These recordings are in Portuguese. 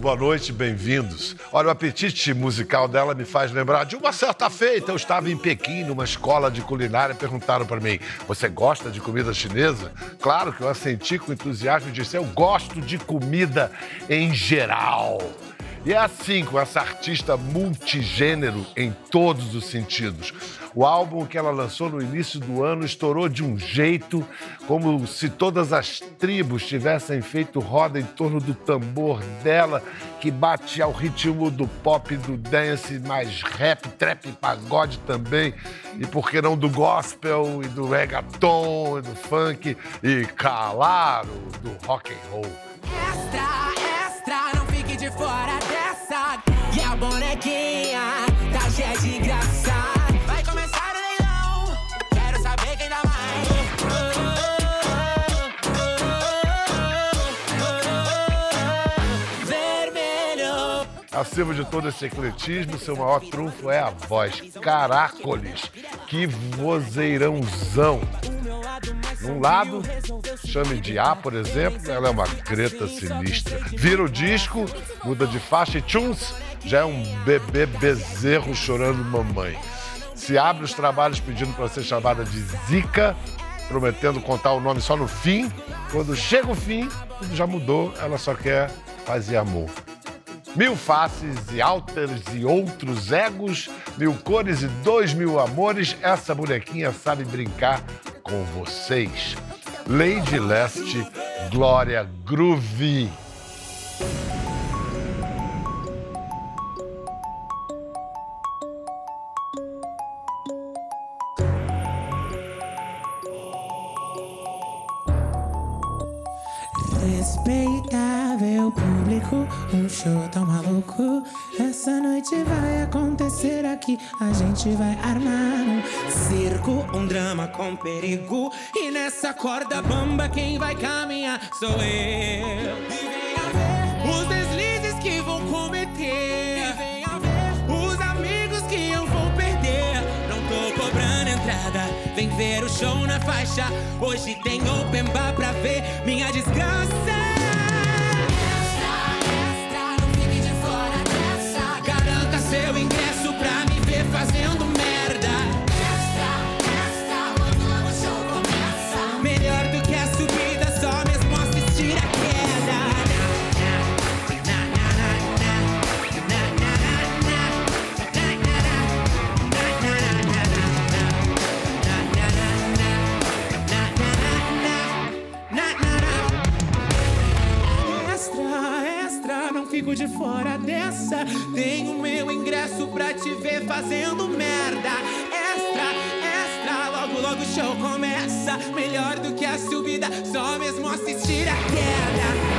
boa noite, bem-vindos. Olha, o apetite musical dela me faz lembrar de uma certa feita. Eu estava em Pequim, numa escola de culinária, e perguntaram para mim: Você gosta de comida chinesa? Claro que eu assenti com entusiasmo e disse: Eu gosto de comida em geral. E é assim com essa artista multigênero em todos os sentidos. O álbum que ela lançou no início do ano estourou de um jeito como se todas as tribos tivessem feito roda em torno do tambor dela, que bate ao ritmo do pop, do dance, mais rap, trap e pagode também. E por que não do gospel e do reggaeton e do funk e, claro, do rock and roll. Extra, extra, não fique de fora dessa. E a bonequinha tá cheia de graça. Acima de todo esse ecletismo, seu maior trunfo é a voz. Caracoles, que vozeirãozão. Num lado, chame de A, por exemplo, ela é uma greta sinistra. Vira o disco, muda de faixa e tchuns, já é um bebê bezerro chorando mamãe. Se abre os trabalhos pedindo para ser chamada de Zica, prometendo contar o nome só no fim. Quando chega o fim, tudo já mudou, ela só quer paz e amor. Mil faces e alters e outros egos, mil cores e dois mil amores, essa bonequinha sabe brincar com vocês. Lady Leste, Glória Groove. Essa noite vai acontecer aqui. A gente vai armar um circo, um drama com perigo. E nessa corda bamba, quem vai caminhar sou eu. E venha ver os deslizes que vou cometer. E venha ver os amigos que eu vou perder. Não tô cobrando entrada, vem ver o show na faixa. Hoje tem open bar pra ver minha desgraça. De fora dessa. Tenho meu ingresso pra te ver fazendo merda. Extra, extra, logo logo o show começa. Melhor do que a subida, só mesmo assistir a queda.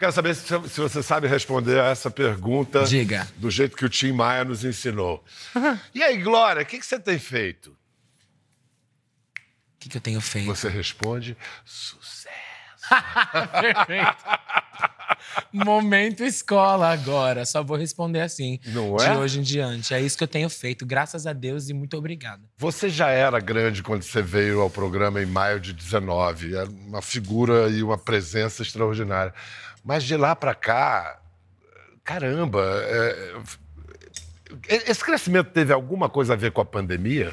Quero saber se, se você sabe responder a essa pergunta Diga. do jeito que o Tim Maia nos ensinou. E aí, Glória, o que, que você tem feito? O que, que eu tenho feito? Você responde, sucesso. Perfeito. Momento escola agora. Só vou responder assim. Não de é? hoje em diante. É isso que eu tenho feito. Graças a Deus e muito obrigado. Você já era grande quando você veio ao programa em maio de 19. Era uma figura e uma presença extraordinária. Mas de lá para cá, caramba, é, é, esse crescimento teve alguma coisa a ver com a pandemia?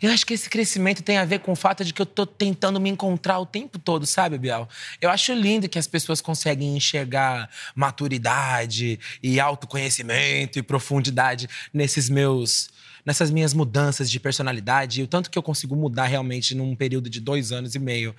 Eu acho que esse crescimento tem a ver com o fato de que eu tô tentando me encontrar o tempo todo, sabe, Biel? Eu acho lindo que as pessoas conseguem enxergar maturidade e autoconhecimento e profundidade nesses meus nessas minhas mudanças de personalidade o tanto que eu consigo mudar realmente num período de dois anos e meio.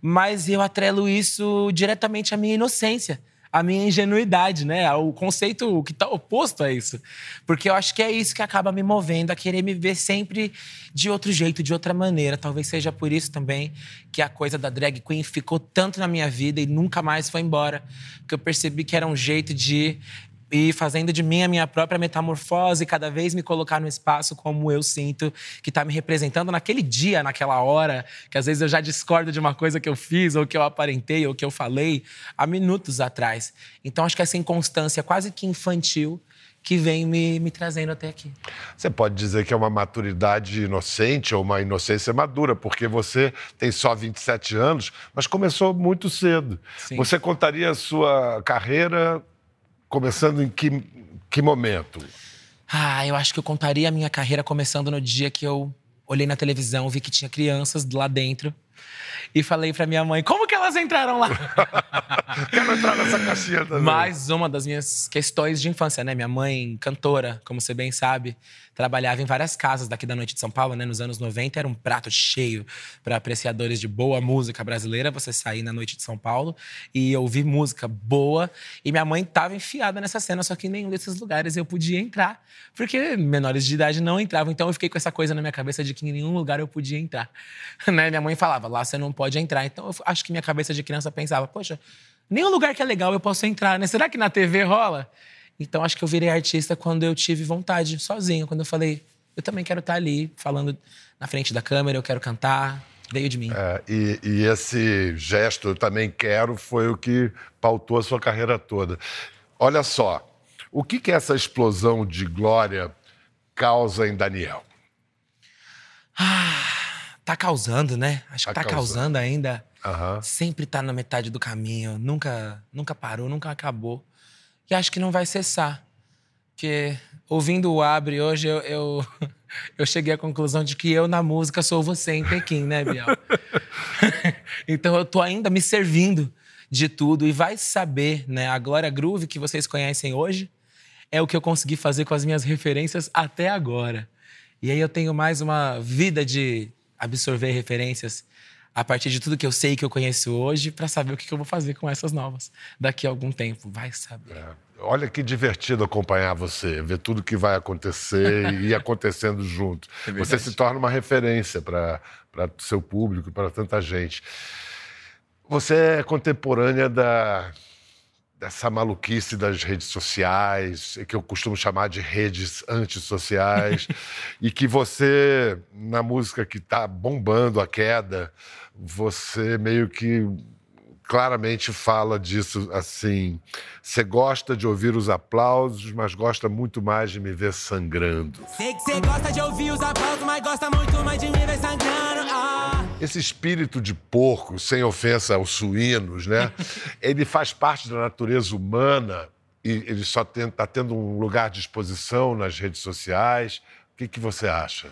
Mas eu atrelo isso diretamente à minha inocência a minha ingenuidade, né? O conceito que está oposto a isso. Porque eu acho que é isso que acaba me movendo a querer me ver sempre de outro jeito, de outra maneira. Talvez seja por isso também que a coisa da drag queen ficou tanto na minha vida e nunca mais foi embora. Porque eu percebi que era um jeito de e fazendo de mim a minha própria metamorfose, cada vez me colocar no espaço como eu sinto que está me representando naquele dia, naquela hora, que às vezes eu já discordo de uma coisa que eu fiz, ou que eu aparentei, ou que eu falei há minutos atrás. Então acho que essa inconstância quase que infantil que vem me, me trazendo até aqui. Você pode dizer que é uma maturidade inocente ou uma inocência madura, porque você tem só 27 anos, mas começou muito cedo. Sim. Você contaria a sua carreira começando em que, que momento? Ah, eu acho que eu contaria a minha carreira começando no dia que eu olhei na televisão, vi que tinha crianças lá dentro e falei pra minha mãe: como que elas entraram lá? Quero entrar nessa caixinha também. Mais uma das minhas questões de infância, né? Minha mãe, cantora, como você bem sabe, trabalhava em várias casas daqui da noite de São Paulo, né? Nos anos 90 era um prato cheio para apreciadores de boa música brasileira. Você sair na noite de São Paulo e ouvir música boa. E minha mãe estava enfiada nessa cena, só que em nenhum desses lugares eu podia entrar, porque menores de idade não entravam. Então eu fiquei com essa coisa na minha cabeça de que em nenhum lugar eu podia entrar. né? Minha mãe falava, lá você não pode entrar. Então eu acho que minha cabeça de criança pensava, poxa, nenhum lugar que é legal eu posso entrar, né? Será que na TV rola? Então acho que eu virei artista quando eu tive vontade, sozinho, quando eu falei, eu também quero estar ali falando na frente da câmera, eu quero cantar, veio de mim. É, e, e esse gesto, eu também quero, foi o que pautou a sua carreira toda. Olha só, o que, que essa explosão de glória causa em Daniel? Tá causando, né? Acho que Tá tá causando ainda. Aham. Sempre tá na metade do caminho, nunca, nunca parou, nunca acabou. E acho que não vai cessar. Porque ouvindo o Abre hoje, eu, eu, eu cheguei à conclusão de que eu na música sou você em Pequim, né, Biel? então eu tô ainda me servindo de tudo e vai saber, né? A Glória Groove que vocês conhecem hoje é o que eu consegui fazer com as minhas referências até agora. E aí eu tenho mais uma vida de absorver referências a partir de tudo que eu sei e que eu conheço hoje para saber o que que eu vou fazer com essas novas daqui a algum tempo. Vai saber. É. Olha que divertido acompanhar você, ver tudo que vai acontecer e ir acontecendo junto. É você se torna uma referência para o seu público, para tanta gente. Você é contemporânea da, dessa maluquice das redes sociais, que eu costumo chamar de redes antissociais, e que você, na música que está bombando a queda, você meio que claramente fala disso assim. Você gosta de ouvir os aplausos, mas gosta muito mais de me ver sangrando. Sei que você gosta de ouvir os aplausos, mas gosta muito mais de me ver sangrando. Ah. Esse espírito de porco, sem ofensa aos suínos, né? ele faz parte da natureza humana e ele só está tendo um lugar de exposição nas redes sociais. O que, que você acha?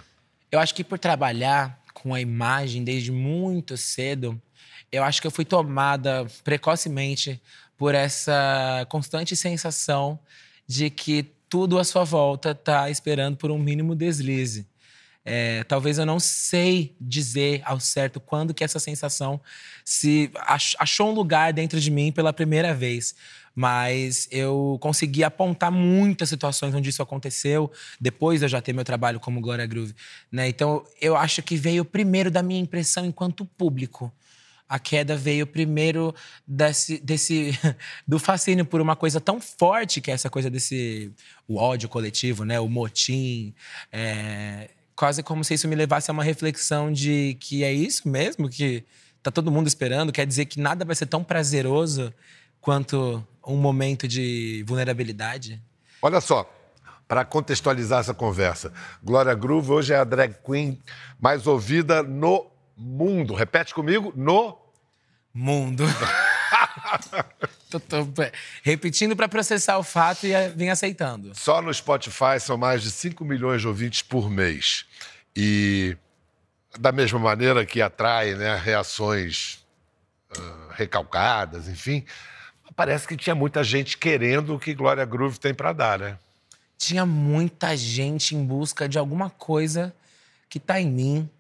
Eu acho que por trabalhar com a imagem desde muito cedo, eu acho que eu fui tomada precocemente por essa constante sensação de que tudo à sua volta está esperando por um mínimo deslize. É, talvez eu não sei dizer ao certo quando que essa sensação se ach- achou um lugar dentro de mim pela primeira vez. Mas eu consegui apontar muitas situações onde isso aconteceu, depois de eu já ter meu trabalho como Glória Groove. Né? Então, eu acho que veio primeiro da minha impressão enquanto público. A queda veio primeiro desse, desse do fascínio por uma coisa tão forte que é essa coisa desse o ódio coletivo, né? O motim, é, quase como se isso me levasse a uma reflexão de que é isso mesmo que tá todo mundo esperando. Quer dizer que nada vai ser tão prazeroso quanto um momento de vulnerabilidade. Olha só, para contextualizar essa conversa, Glória Groove hoje é a drag queen mais ouvida no mundo. Repete comigo, no Mundo. tô, tô repetindo para processar o fato e vim aceitando. Só no Spotify são mais de 5 milhões de ouvintes por mês. E da mesma maneira que atrai né, reações ah, recalcadas, enfim, parece que tinha muita gente querendo o que Glória Groove tem para dar, né? Tinha muita gente em busca de alguma coisa que tá em mim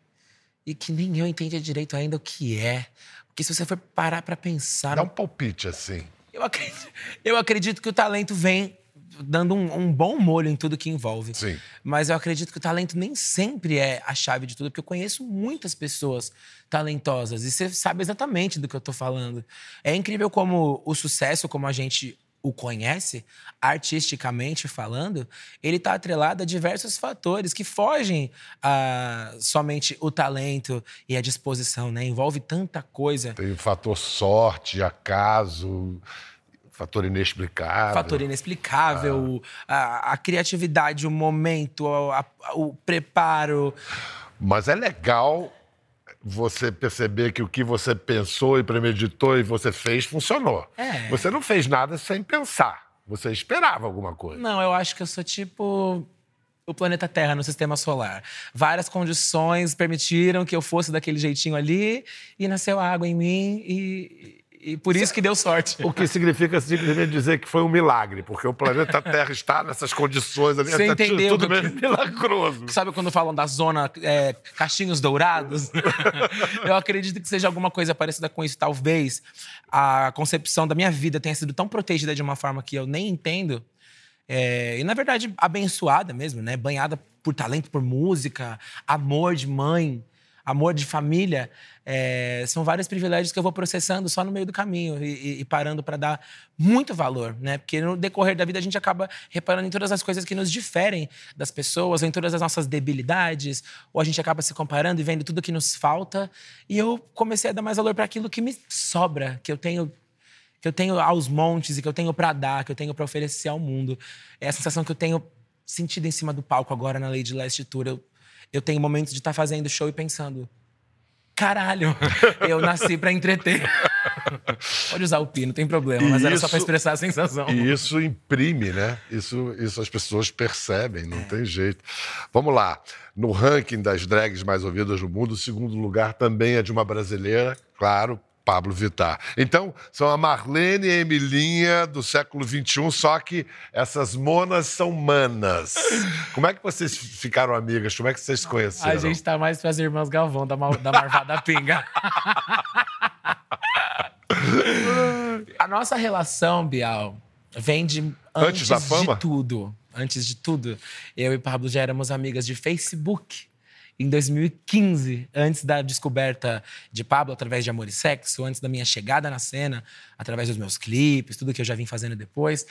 e que nem eu entendi direito ainda o que é. Porque se você for parar para pensar, Dá um palpite assim. Eu, acredito, eu acredito que o talento vem dando um, um bom molho em tudo que envolve. Sim. Mas eu acredito que o talento nem sempre é a chave de tudo, porque eu conheço muitas pessoas talentosas e você sabe exatamente do que eu tô falando. É incrível como o sucesso, como a gente o conhece, artisticamente falando, ele está atrelado a diversos fatores que fogem a somente o talento e a disposição, né? Envolve tanta coisa. Tem o fator sorte, acaso, fator inexplicável. Fator inexplicável, a, a criatividade, o momento, a- a- o preparo. Mas é legal você perceber que o que você pensou e premeditou e você fez funcionou. É. Você não fez nada sem pensar. Você esperava alguma coisa. Não, eu acho que eu sou tipo o planeta Terra no sistema solar. Várias condições permitiram que eu fosse daquele jeitinho ali e nasceu água em mim e, e por isso que deu sorte. O que significa simplesmente dizer que foi um milagre, porque o planeta Terra está nessas condições ali. Você é entendeu tudo que- milagroso. Sabe quando falam da zona é, Caixinhos Dourados? eu acredito que seja alguma coisa parecida com isso. Talvez a concepção da minha vida tenha sido tão protegida de uma forma que eu nem entendo. É, e, na verdade, abençoada mesmo, né? Banhada por talento, por música, amor de mãe, amor de família. É, são vários privilégios que eu vou processando só no meio do caminho e, e- parando para dar muito valor, né? Porque no decorrer da vida a gente acaba reparando em todas as coisas que nos diferem das pessoas, ou em todas as nossas debilidades, ou a gente acaba se comparando e vendo tudo que nos falta. E eu comecei a dar mais valor para aquilo que me sobra, que eu tenho que eu tenho aos montes e que eu tenho pra dar, que eu tenho pra oferecer ao mundo. É a sensação que eu tenho sentido em cima do palco agora na Lady Last Tour. Eu, eu tenho momentos de estar fazendo show e pensando: caralho, eu nasci pra entreter. Pode usar o pi, não tem problema, mas era só pra Isso- expressar a sensação. E isso imprime, né? Isso, isso as pessoas percebem, É. não tem jeito. Vamos lá. No ranking das drags mais ouvidas no mundo, o segundo lugar também é de uma brasileira, claro, Pablo Vittar. Então, são a Marlene e a Emilinha do século XXI, só que essas monas são manas. Como é que vocês ficaram amigas? Como é que vocês se conheceram? A gente tá mais pras irmãs Galvão da, da Marvada Pinga. a nossa relação, Bial, vem de Antes antes, da fama? de tudo. Antes de tudo, eu e Pablo já éramos amigas de Facebook. Em 2015, antes da descoberta de Pablo através de Amor e Sexo, antes da minha chegada na cena, através dos meus clipes, tudo que eu já vim fazendo depois.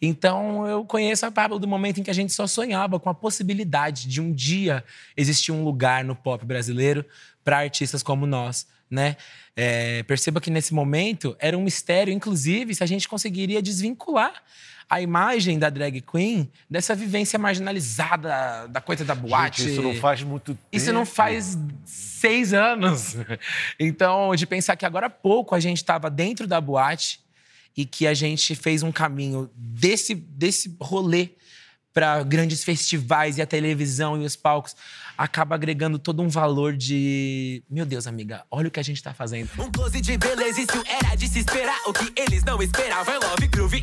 Então, eu conheço a Pablo do momento em que a gente só sonhava com a possibilidade de um dia existir um lugar no pop brasileiro para artistas como nós, né? É, perceba que nesse momento era um mistério, inclusive, se a gente conseguiria desvincular a imagem da drag queen dessa vivência marginalizada da coisa da boate. Gente, isso não faz muito tempo. Isso não faz seis anos. Então, de pensar que agora há pouco a gente estava dentro da boate e que a gente fez um caminho desse, desse rolê para grandes festivais e a televisão e os palcos, acaba agregando todo um valor de. Meu Deus, amiga, olha o que a gente tá fazendo. Um close de beleza, isso era de se esperar. O que eles não esperavam é love, groove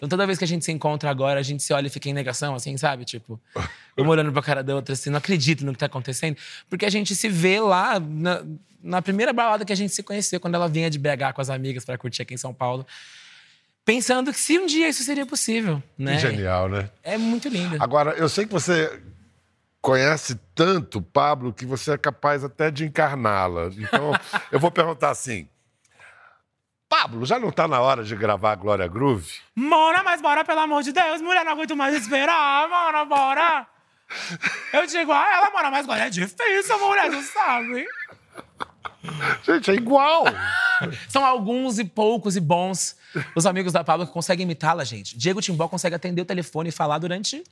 Então, toda vez que a gente se encontra agora, a gente se olha e fica em negação, assim, sabe? Tipo, uma olhando pra cara da outra, assim, não acredito no que tá acontecendo. Porque a gente se vê lá na, na primeira balada que a gente se conheceu, quando ela vinha de BH com as amigas pra curtir aqui em São Paulo. Pensando que se um dia isso seria possível, né? Genial, né? É muito lindo. Agora, eu sei que você conhece tanto Pablo que você é capaz até de encarná-la. Então, eu vou perguntar assim. Pablo, já não tá na hora de gravar Glória Groove? Mona, mas bora, pelo amor de Deus, mulher, não aguento mais esperar, mona, bora. Eu digo a ela, mona, mas agora é difícil, mulher, não sabe? Gente, é igual. São alguns e poucos e bons os amigos da Pablo que conseguem imitá-la, gente. Diego Timbó consegue atender o telefone e falar durante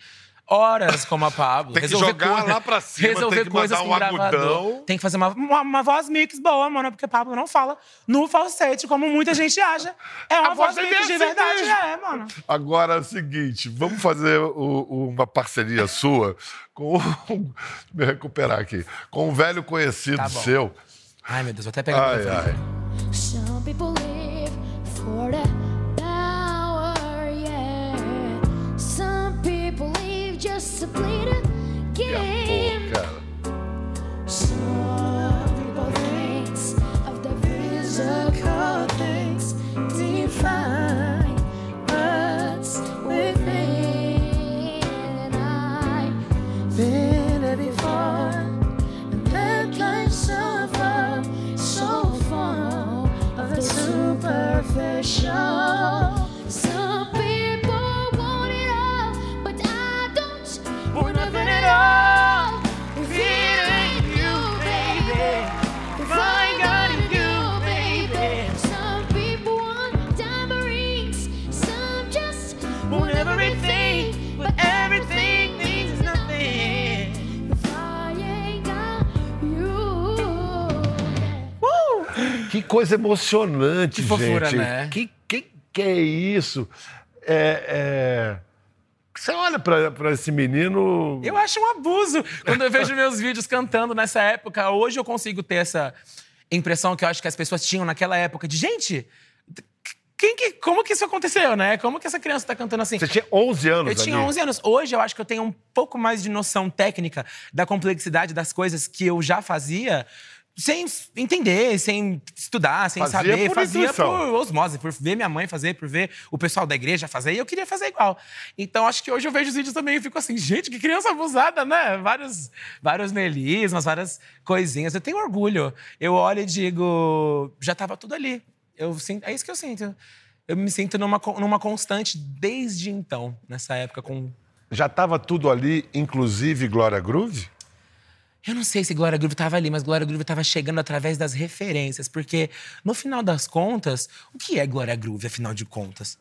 horas como a Pablo. Tem que jogar lá pra cima, resolver tem que coisas mandar com um gravador. agudão. Tem que fazer uma, uma, uma voz mix boa, mano, porque Pablo não fala no falsete, como muita gente acha. É uma A voz, voz mix é de assim verdade, mesmo. é, mano. Agora é o seguinte, vamos fazer o- uma parceria sua com. Me recuperar aqui. Com um velho conhecido Tá seu. Ai, meu Deus, vou até pegar o Ai. Some people live for coisa emocionante, Que fofura, gente. né? Que, que, que é isso? É, é... Você olha pra esse menino. Eu acho um abuso. Quando eu vejo meus vídeos cantando nessa época, hoje eu consigo ter essa impressão que eu acho que as pessoas tinham naquela época de, gente, quem que, como que isso aconteceu, né? Como que essa criança tá cantando assim? Você tinha 11 anos Eu tinha ali. 11 anos. Hoje eu acho que eu tenho um pouco mais de noção técnica da complexidade das coisas que eu já fazia. Sem entender, sem estudar, sem Fazia saber. por fazia intuição. por osmose, por ver minha mãe fazer, por ver o pessoal da igreja fazer, e eu queria fazer igual. Então, acho que hoje eu vejo os vídeos também e fico assim, gente, que criança abusada, né? Vários, vários melismas, várias coisinhas. Eu tenho orgulho. Eu olho e digo, já estava tudo ali. Eu sinto, é isso que eu sinto. Eu me sinto numa, numa constante desde então, nessa época, com Já estava tudo ali, inclusive Glória Groove? Eu não sei se Glória Groove estava ali, mas Glória Groove estava chegando através das referências, porque no final das contas, o que é Glória Groove, afinal de contas?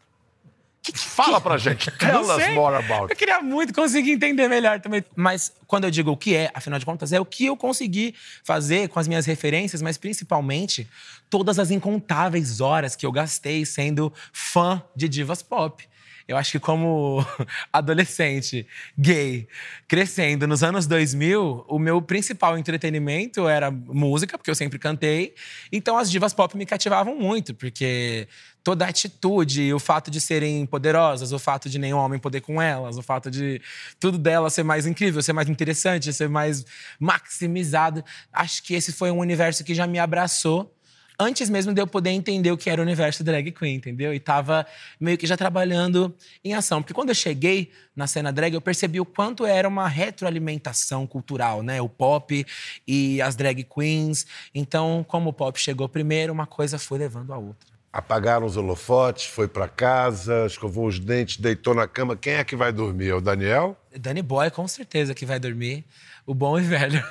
Que- que- Fala que- pra gente. Tell us more about. Eu queria muito conseguir entender melhor também. Mas quando eu digo o que é, afinal de contas, é o que eu consegui fazer com as minhas referências, mas principalmente todas as incontáveis horas que eu gastei sendo fã de divas pop. Eu acho que como adolescente gay, crescendo nos anos 2000, o meu principal entretenimento era música, porque eu sempre cantei. Então as divas pop me cativavam muito, porque toda a atitude, o fato de serem poderosas, o fato de nenhum homem poder com elas, o fato de tudo delas ser mais incrível, ser mais interessante, ser mais maximizado. Acho que esse foi um universo que já me abraçou antes mesmo de eu poder entender o que era o universo drag queen, entendeu? E tava meio que já trabalhando em ação. Porque quando eu cheguei na cena drag, eu percebi o quanto era uma retroalimentação cultural, né? O pop e as drag queens. Então, como o pop chegou primeiro, uma coisa foi levando a outra. Apagaram os holofotes, foi pra casa, escovou os dentes, deitou na cama. Quem é que vai dormir? É o Daniel? Danny Boy, com certeza que vai dormir. O bom e velho.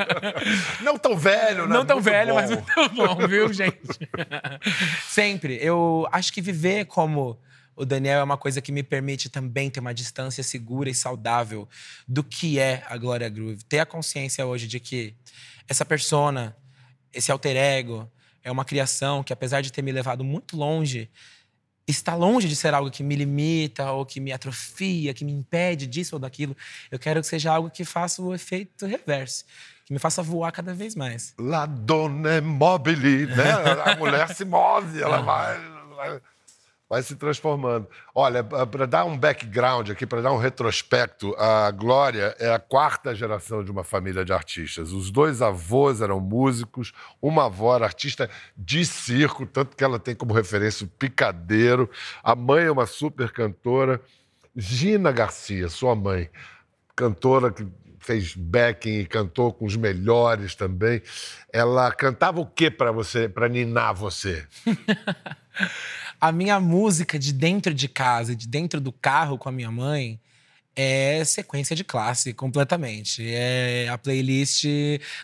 Não tão velho, né? Não tão Muito velho, bom. mas muito bom, viu, gente? Sempre. Eu acho que viver como o Daniel é uma coisa que me permite também ter uma distância segura e saudável do que é a Glória Groove. Ter a consciência hoje de que essa persona, esse alter ego, é uma criação que, apesar de ter me levado muito longe, está longe de ser algo que me limita ou que me atrofia, que me impede disso ou daquilo. Eu quero que seja algo que faça o efeito reverso, que me faça voar cada vez mais. La donna mobile, né? A mulher se move, ela vai, vai, se transformando. Olha, para dar um background aqui, para dar um retrospecto, a Glória é a quarta geração de uma família de artistas. Os dois avós eram músicos, uma avó era artista de circo, tanto que ela tem como referência o picadeiro. A mãe é uma super cantora. Gina Garcia, sua mãe, cantora que fez backing e cantou com os melhores também. Ela cantava o que para você, para ninar você? A minha música de dentro de casa, de dentro do carro com a minha mãe, é sequência de classe completamente. É a playlist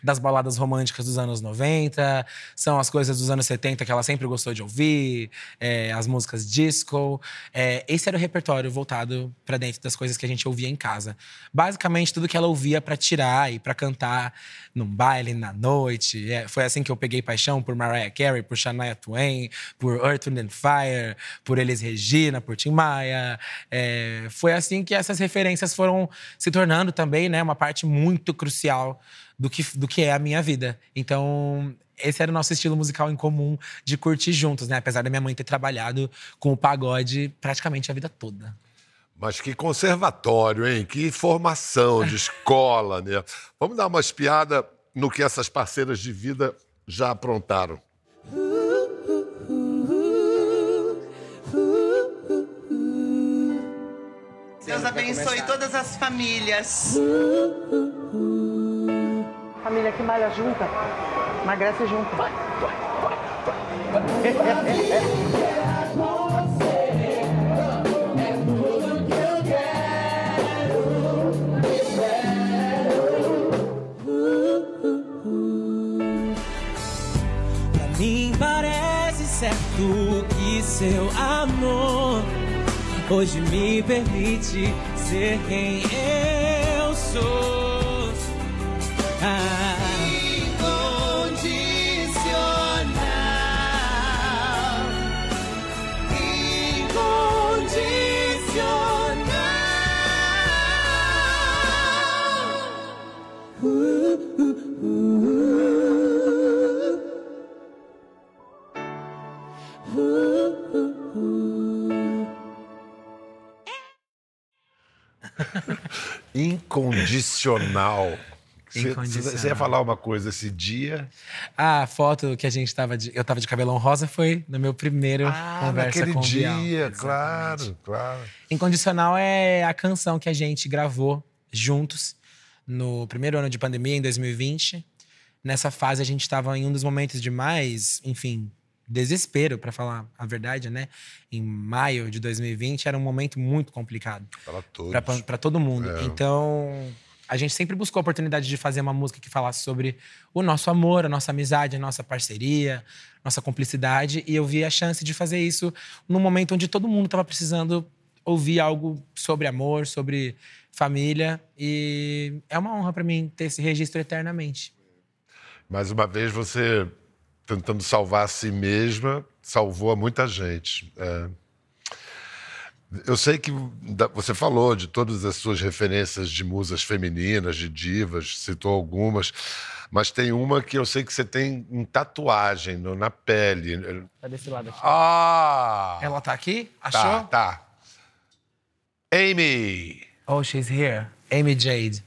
das baladas românticas dos anos 90, são as coisas dos anos 70 que ela sempre gostou de ouvir, é, as músicas disco. É, esse era o repertório voltado para dentro das coisas que a gente ouvia em casa. Basicamente, tudo que ela ouvia para tirar e para cantar num baile, na noite. É, foi assim que eu peguei paixão por Mariah Carey, por Shania Twain, por Earth, Wind and Fire, por Elis Regina, por Tim Maia. É, foi assim que essas referências foram se tornando também né, uma parte muito crucial do que, do que é a minha vida. Então, esse era o nosso estilo musical em comum de curtir juntos, né? Apesar da minha mãe ter trabalhado com o pagode praticamente a vida toda. Mas que conservatório, hein? Que formação de escola, né? Vamos dar uma espiada no que essas parceiras de vida já aprontaram. Deus abençoe todas as famílias. Família que malha junta, emagrece junto. Pra mim parece certo que seu amor hoje me permite ser quem eu sou. Incondicional. Você- ia falar uma coisa esse dia. A foto que a gente tava de, eu tava de cabelão rosa foi no meu primeiro conversa naquele com o dia, claro, claro. Incondicional é a canção que a gente gravou juntos no primeiro ano de pandemia, em 2020. Nessa fase, a gente estava em um dos momentos de mais, enfim, desespero, para falar a verdade, né? Em maio de 2020, era um momento muito complicado para todo mundo. É. Então, a gente sempre buscou a oportunidade de fazer uma música que falasse sobre o nosso amor, a nossa amizade, a nossa parceria, nossa cumplicidade. E eu vi a chance de fazer isso num momento onde todo mundo estava precisando ouvir algo sobre amor, sobre família. E é uma honra para mim ter esse registro eternamente. Mais uma vez, você tentando salvar a si mesma, salvou a muita gente. É. Eu sei que você falou de todas as suas referências de musas femininas, de divas, citou algumas, mas tem uma que eu sei que você tem em tatuagem no- na pele. Tá desse lado aqui. Ah! Ela tá aqui? Achou? Tá, tá. Amy! Oh, she's here. Amy Jade.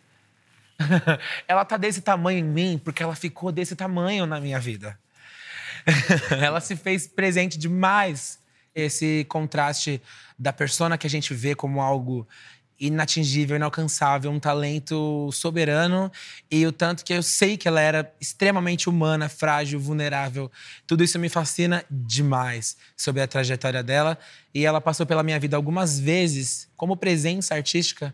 ela tá desse tamanho em mim porque ela ficou desse tamanho na minha vida. ela se fez presente demais. Esse contraste da persona que a gente vê como algo inatingível, inalcançável, um talento soberano e o tanto que eu sei que ela era extremamente humana, frágil, vulnerável. Tudo isso me fascina demais sobre a trajetória dela e ela passou pela minha vida algumas vezes como presença artística,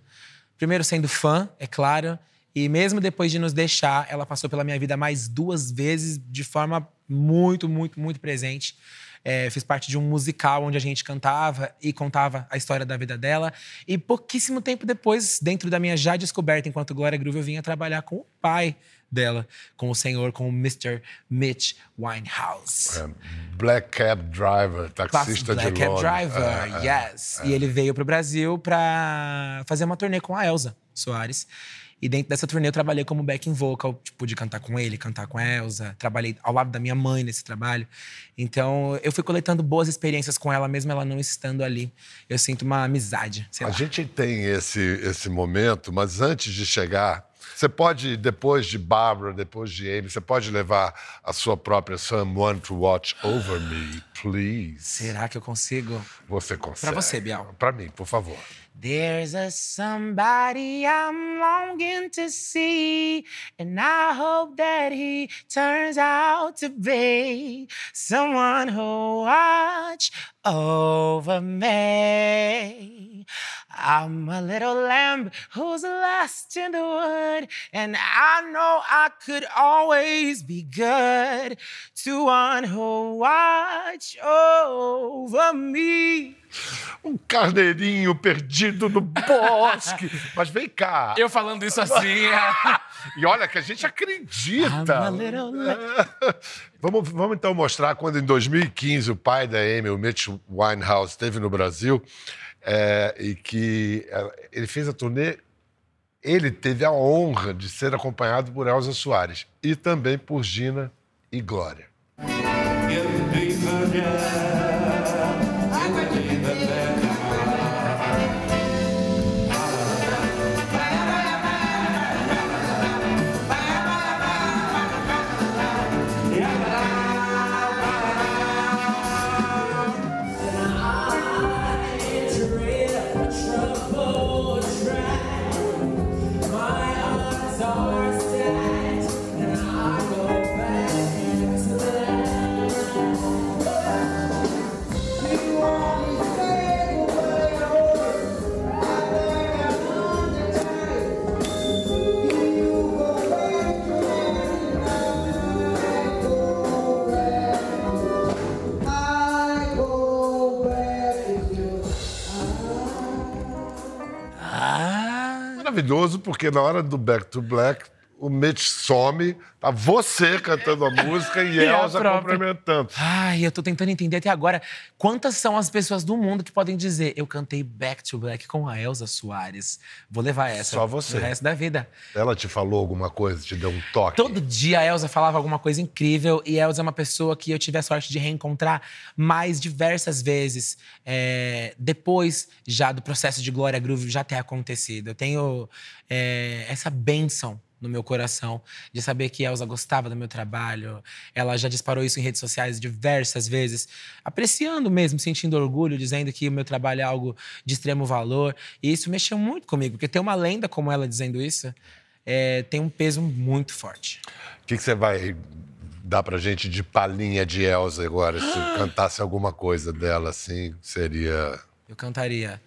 primeiro sendo fã, é claro, e mesmo depois de nos deixar, ela passou pela minha vida mais duas vezes de forma muito, muito, muito presente. É, fiz parte de um musical onde a gente cantava e contava a história da vida dela. E pouquíssimo tempo depois, dentro da minha já descoberta enquanto Glória Groove, eu vinha trabalhar com o pai dela, com o senhor, com o Mr. Mitch Winehouse. É, Black Cab Driver, taxista Black de Cab Londres. Driver, É, é. yes. E ele veio pro Brasil pra fazer uma turnê com a Elza Soares. E dentro dessa turnê eu trabalhei como backing vocal, tipo, de cantar com ele, cantar com a Elza. Trabalhei ao lado da minha mãe nesse trabalho. Então, eu fui coletando boas experiências com ela, mesmo ela não estando ali. Eu sinto uma amizade, sei A lá. gente tem esse, esse momento, mas antes de chegar, você pode, depois de Barbara, depois de Amy, você pode levar a sua própria Someone to Watch Over Me, please. Será que eu consigo? Você consegue. Pra você, Bial. Pra mim, por favor. There's a somebody I'm longing to see, and I hope that he turns out to be someone who watch over me. I'm a little lamb who's lost in the wood, and I know I could always be good to one who watch over me. Um carneirinho perdido no bosque. Mas vem cá. Eu falando isso assim. E olha que a gente acredita. Little vamos, vamos então mostrar quando em 2015 o pai da Amy, o Mitch Winehouse, esteve no Brasil é, e que é, ele fez a turnê. Ele teve a honra de ser acompanhado por Elza Soares e também por Gina e Glória. Maravilhoso, porque na hora do Back to Black, o Mitch some, tá você cantando a música e E Elza própria. complementando. Ai, eu tô tentando entender até agora quantas são as pessoas do mundo que podem dizer eu cantei Back to Black com a Elza Soares. Vou levar essa Só você. o resto da vida. Ela te falou alguma coisa, te deu um toque? Todo dia a Elza falava alguma coisa incrível e a Elza é uma pessoa que eu tive a sorte de reencontrar mais diversas vezes é, depois já do processo de Glória Groove já ter acontecido. Eu tenho é, essa bênção no meu coração de saber que a Elza gostava do meu trabalho. Ela já disparou isso em redes sociais diversas vezes, apreciando mesmo, sentindo orgulho, dizendo que o meu trabalho é algo de extremo valor. E isso mexeu muito comigo, porque ter uma lenda como ela dizendo isso é, tem um peso muito forte. O que, que você vai dar pra gente de palhinha de Elza agora? Se cantasse alguma coisa dela, assim, seria... Eu cantaria.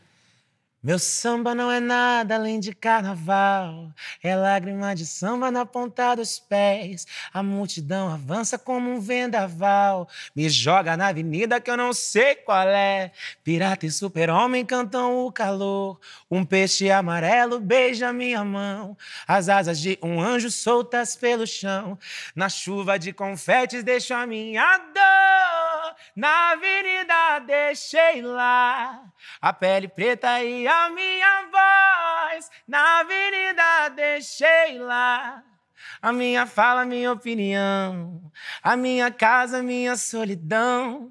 Meu samba não é nada além de carnaval. É lágrima de samba na ponta dos pés. A multidão avança como um vendaval. Me joga na avenida que eu não sei qual é. Pirata e super-homem cantam o calor. Um peixe amarelo beija minha mão. As asas de um anjo soltas pelo chão. Na chuva de confetes deixo a minha dor. Na avenida deixei lá a pele preta e a minha voz. Na avenida deixei lá a minha fala, a minha opinião. A minha casa, a minha solidão.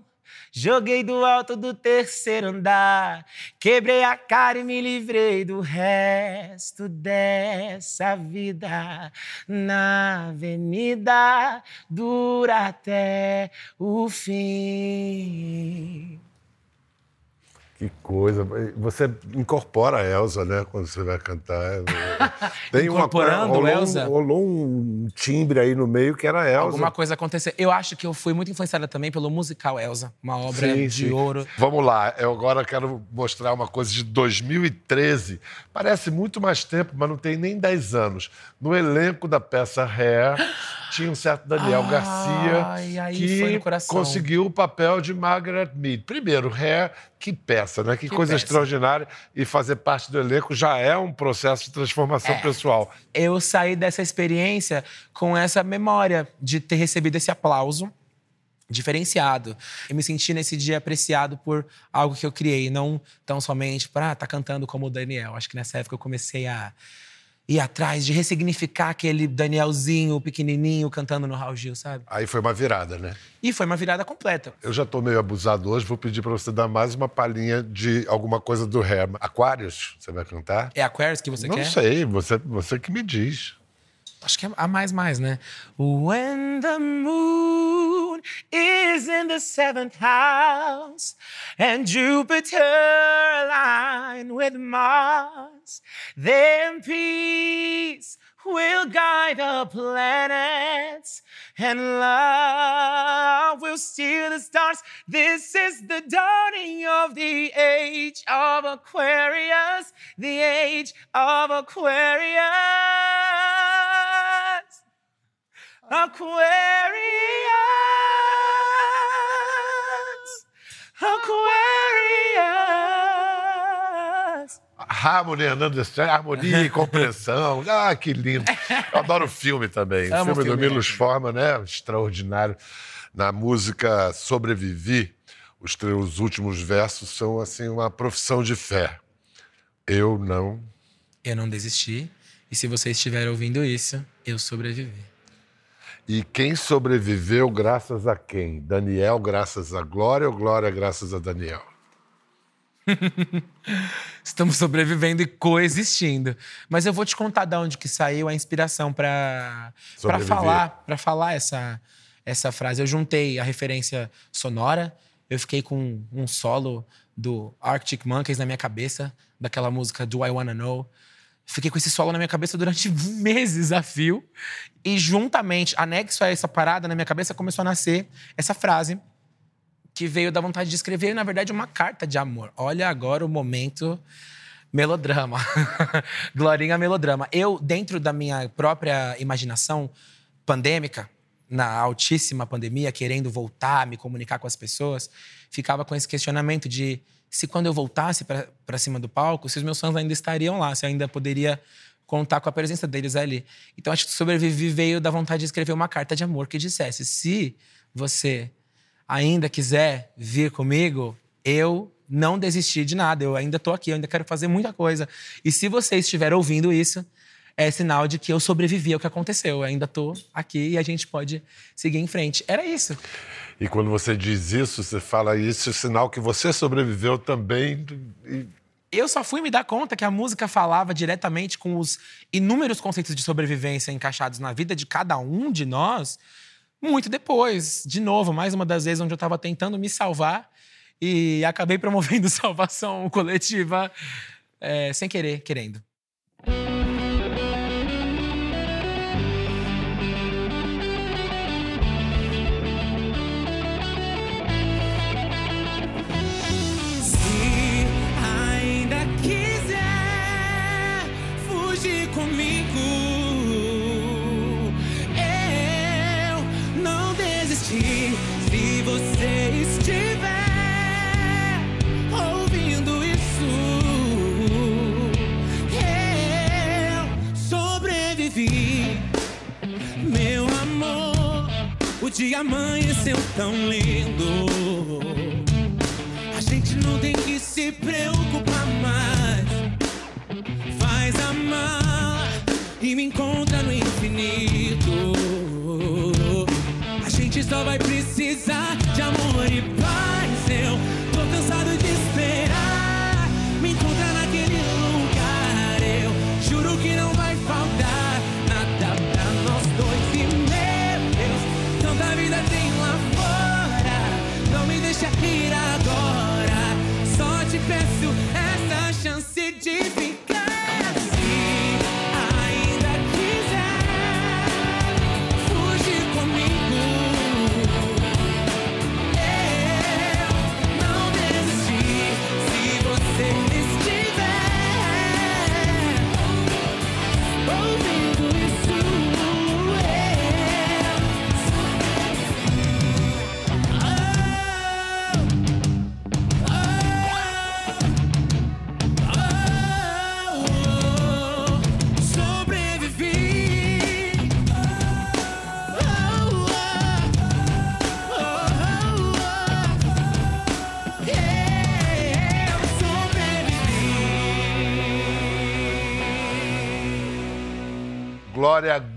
Joguei do alto do terceiro andar, quebrei a cara e me livrei do resto dessa vida. Na avenida dura até o fim. Que coisa. Você incorpora a Elza, né? Quando você vai cantar. Tem uma Incorporando rolou, um- Elza? rolou um timbre aí no meio que era Elza. Alguma coisa aconteceu. Eu acho que eu fui muito influenciada também pelo musical Elsa, uma obra Sim, de sim. ouro. Vamos lá, eu agora quero mostrar uma coisa de 2013. Parece muito mais tempo, mas não tem nem 10 anos. No elenco da peça Hair, tinha um certo Daniel Ai, Garcia aí que foi no coração. conseguiu o papel de Margaret Mead. Primeiro, Hair, que peça, né? Que, Que coisa peça. extraordinária. E fazer parte do elenco já é um processo de transformação É. pessoal. Eu saí dessa experiência com essa memória de ter recebido esse aplauso diferenciado. Eu me senti nesse dia apreciado por algo que eu criei, não tão somente para ah, tá cantando como o Daniel. Acho que nessa época eu comecei a ir atrás de ressignificar aquele Danielzinho pequenininho cantando no Raul Gil, sabe? Aí foi uma virada, né? E foi uma virada completa. Eu já tô meio abusado hoje, vou pedir para você dar mais uma palhinha de alguma coisa do Hair. Aquários, você vai cantar? É Aquarius que você Não quer? sei, você, você que me diz. Acho que é a mais mais, né? When the moon is in the seventh house and Jupiter aligned with Mars, then peace will guide the planets and love will steal the stars. This is the dawning of the age of Aquarius, the age of Aquarius. Aquarius. Aquarius. Harmony Hernandez, harmonia e compreensão. Ah, que lindo. Eu adoro o filme também. o filme do Milos? Forman, né? Extraordinário. Na música Sobrevivi, os teus últimos versos são, assim, uma profissão de fé. Eu não. Eu não desisti. E se você estiver ouvindo isso, eu sobrevivi. E quem sobreviveu graças a quem? Daniel graças a Glória ou Glória graças a Daniel? Estamos sobrevivendo e coexistindo. Mas eu vou te contar de onde que saiu a inspiração para falar, para falar essa essa frase. Eu juntei a referência sonora, eu fiquei com um solo do Arctic Monkeys na minha cabeça, daquela música Do I Wanna Know. Fiquei com esse solo na minha cabeça durante meses a fio. E juntamente, anexo a essa parada na minha cabeça, começou a nascer essa frase que veio da vontade de escrever, na verdade, uma carta de amor. Olha agora o momento melodrama. Glorinha melodrama. Eu, dentro da minha própria imaginação pandêmica, na altíssima pandemia, querendo voltar, me comunicar com as pessoas, ficava com esse questionamento de se quando eu voltasse para cima do palco, se os meus fãs ainda estariam lá, se eu ainda poderia contar com a presença deles ali. Então acho que sobreviver veio da vontade de escrever uma carta de amor que dissesse: se você ainda quiser vir comigo, eu não desisti de nada, eu ainda tô aqui, eu ainda quero fazer muita coisa. E se você estiver ouvindo isso, é sinal de que eu sobrevivi ao que aconteceu. Eu ainda tô aqui e a gente pode seguir em frente. Era isso. E quando você diz isso, você fala isso, é sinal que você sobreviveu também. E Eu só fui me dar conta que a música falava diretamente com os inúmeros conceitos de sobrevivência encaixados na vida de cada um de nós muito depois. De novo, mais uma das vezes onde eu estava tentando me salvar e acabei promovendo salvação coletiva é, sem querer, querendo. Dia amanheceu tão lindo. A gente não tem que se preocupar mais. Faz a e me encontra no infinito. A gente só vai precisar de amor e paz.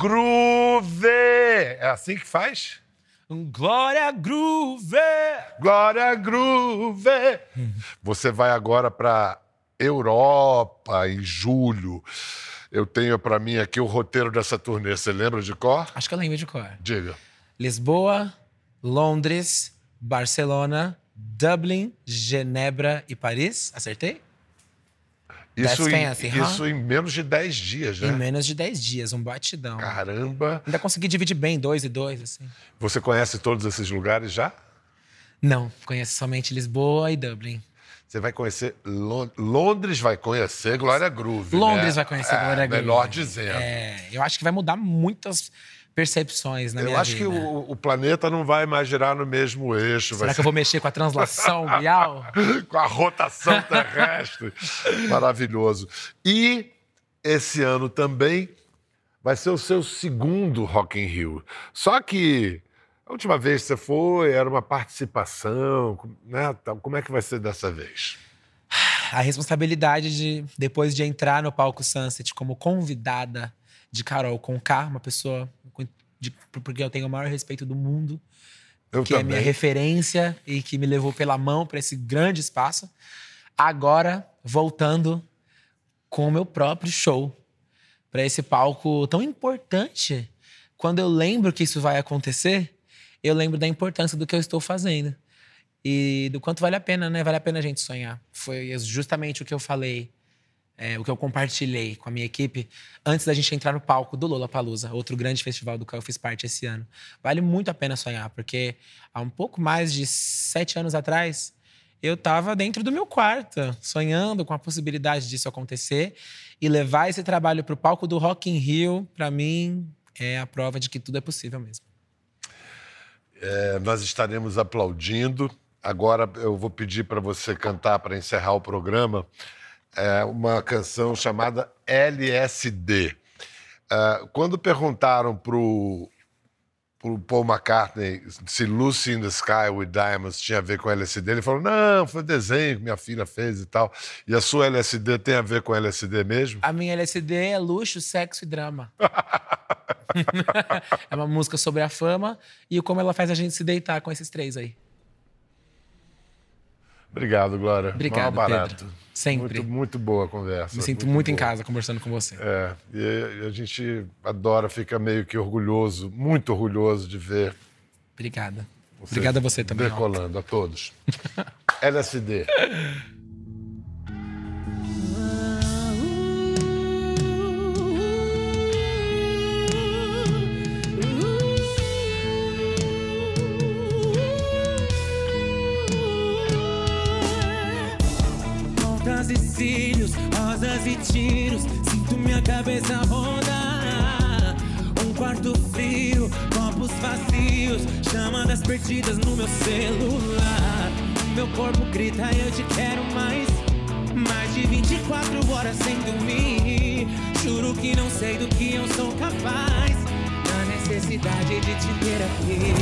Groove! É assim que faz? Glória Groove! Glória Groove! Você vai agora para Europa em julho. Eu tenho para mim aqui o roteiro dessa turnê. Você lembra de cor? Acho que eu lembro de cor. Diga. Lisboa, Londres, Barcelona, Dublin, Genebra e Paris. Acertei? Isso, That's em, fancy, huh? isso em menos de 10 dias, né? Em menos de 10 dias, um batidão. Caramba! Ainda consegui dividir bem, dois e dois, assim. Você conhece todos esses lugares já? Não, conheço somente Lisboa e Dublin. Você vai conhecer Lon- Londres, vai conhecer Glória Groove. Londres né? vai conhecer é, Glória Groove. Melhor dizendo. É, eu acho que vai mudar muitas percepções na Eu minha acho vida. que o, o planeta não vai mais girar no mesmo eixo. Será vai que eu vou mexer com a translação bial? com a rotação terrestre. Maravilhoso. E esse ano também vai ser o seu segundo Rock in Rio. Só que a última vez que você foi era uma participação, né? Como é que vai ser dessa vez? a responsabilidade de, depois de entrar no palco Sunset como convidada de Carol Conká, uma pessoa de, porque eu tenho o maior respeito do mundo, Eu que é também. minha referência e que me levou pela mão para esse grande espaço. Agora, voltando com o meu próprio show para esse palco tão importante. Quando eu lembro que isso vai acontecer, eu lembro da importância do que eu estou fazendo e do quanto vale a pena, né? Vale a pena a gente sonhar. Foi justamente o que eu falei, é, o que eu compartilhei com a minha equipe antes da gente entrar no palco do Lollapalooza, outro grande festival do qual eu fiz parte esse ano. Vale muito a pena sonhar, porque há um pouco mais de sete anos atrás, eu estava dentro do meu quarto, sonhando com a possibilidade disso acontecer e levar esse trabalho para o palco do Rock in Rio, para mim, é a prova de que tudo é possível mesmo. É, nós estaremos aplaudindo. Agora eu vou pedir para você cantar para encerrar o programa é uma canção chamada LSD. Ah, quando perguntaram pro, pro Paul McCartney se Lucy in the Sky with Diamonds tinha a ver com LSD, ele falou: não, foi desenho que minha filha fez e tal. E a sua LSD tem a ver com LSD mesmo? A minha LSD é luxo, sexo e drama. é uma música sobre a fama e como ela faz a gente se deitar com esses três aí. Obrigado, Glória. Obrigado, barato. Pedro. Sempre. Muito, muito boa a conversa. Me sinto muito, em boa. casa conversando com você. É, e a gente adora, fica meio que orgulhoso, muito orgulhoso de ver Obrigada. Obrigada a você também. decolando, a todos. LSD. Rosas e tiros. Sinto minha cabeça rodar. Um quarto frio, copos vazios. Chamadas perdidas no meu celular. Meu corpo grita, eu te quero mais. Mais de 24 horas sem dormir. Juro que não sei do que eu sou capaz. Na necessidade de te ter aqui.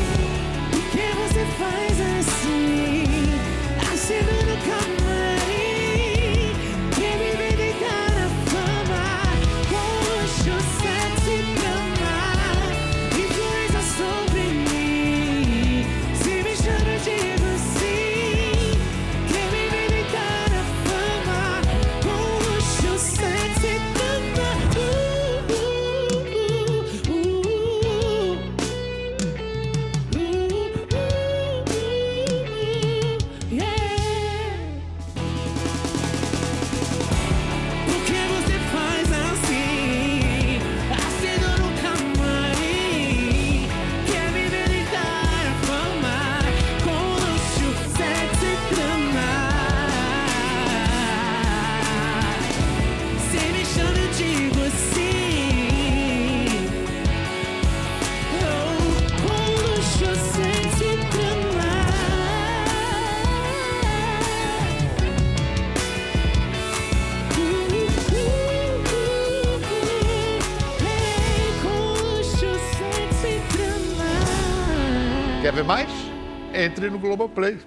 Por que você faz assim? Acendo no camarim. Ver mais? Entre no Globoplay.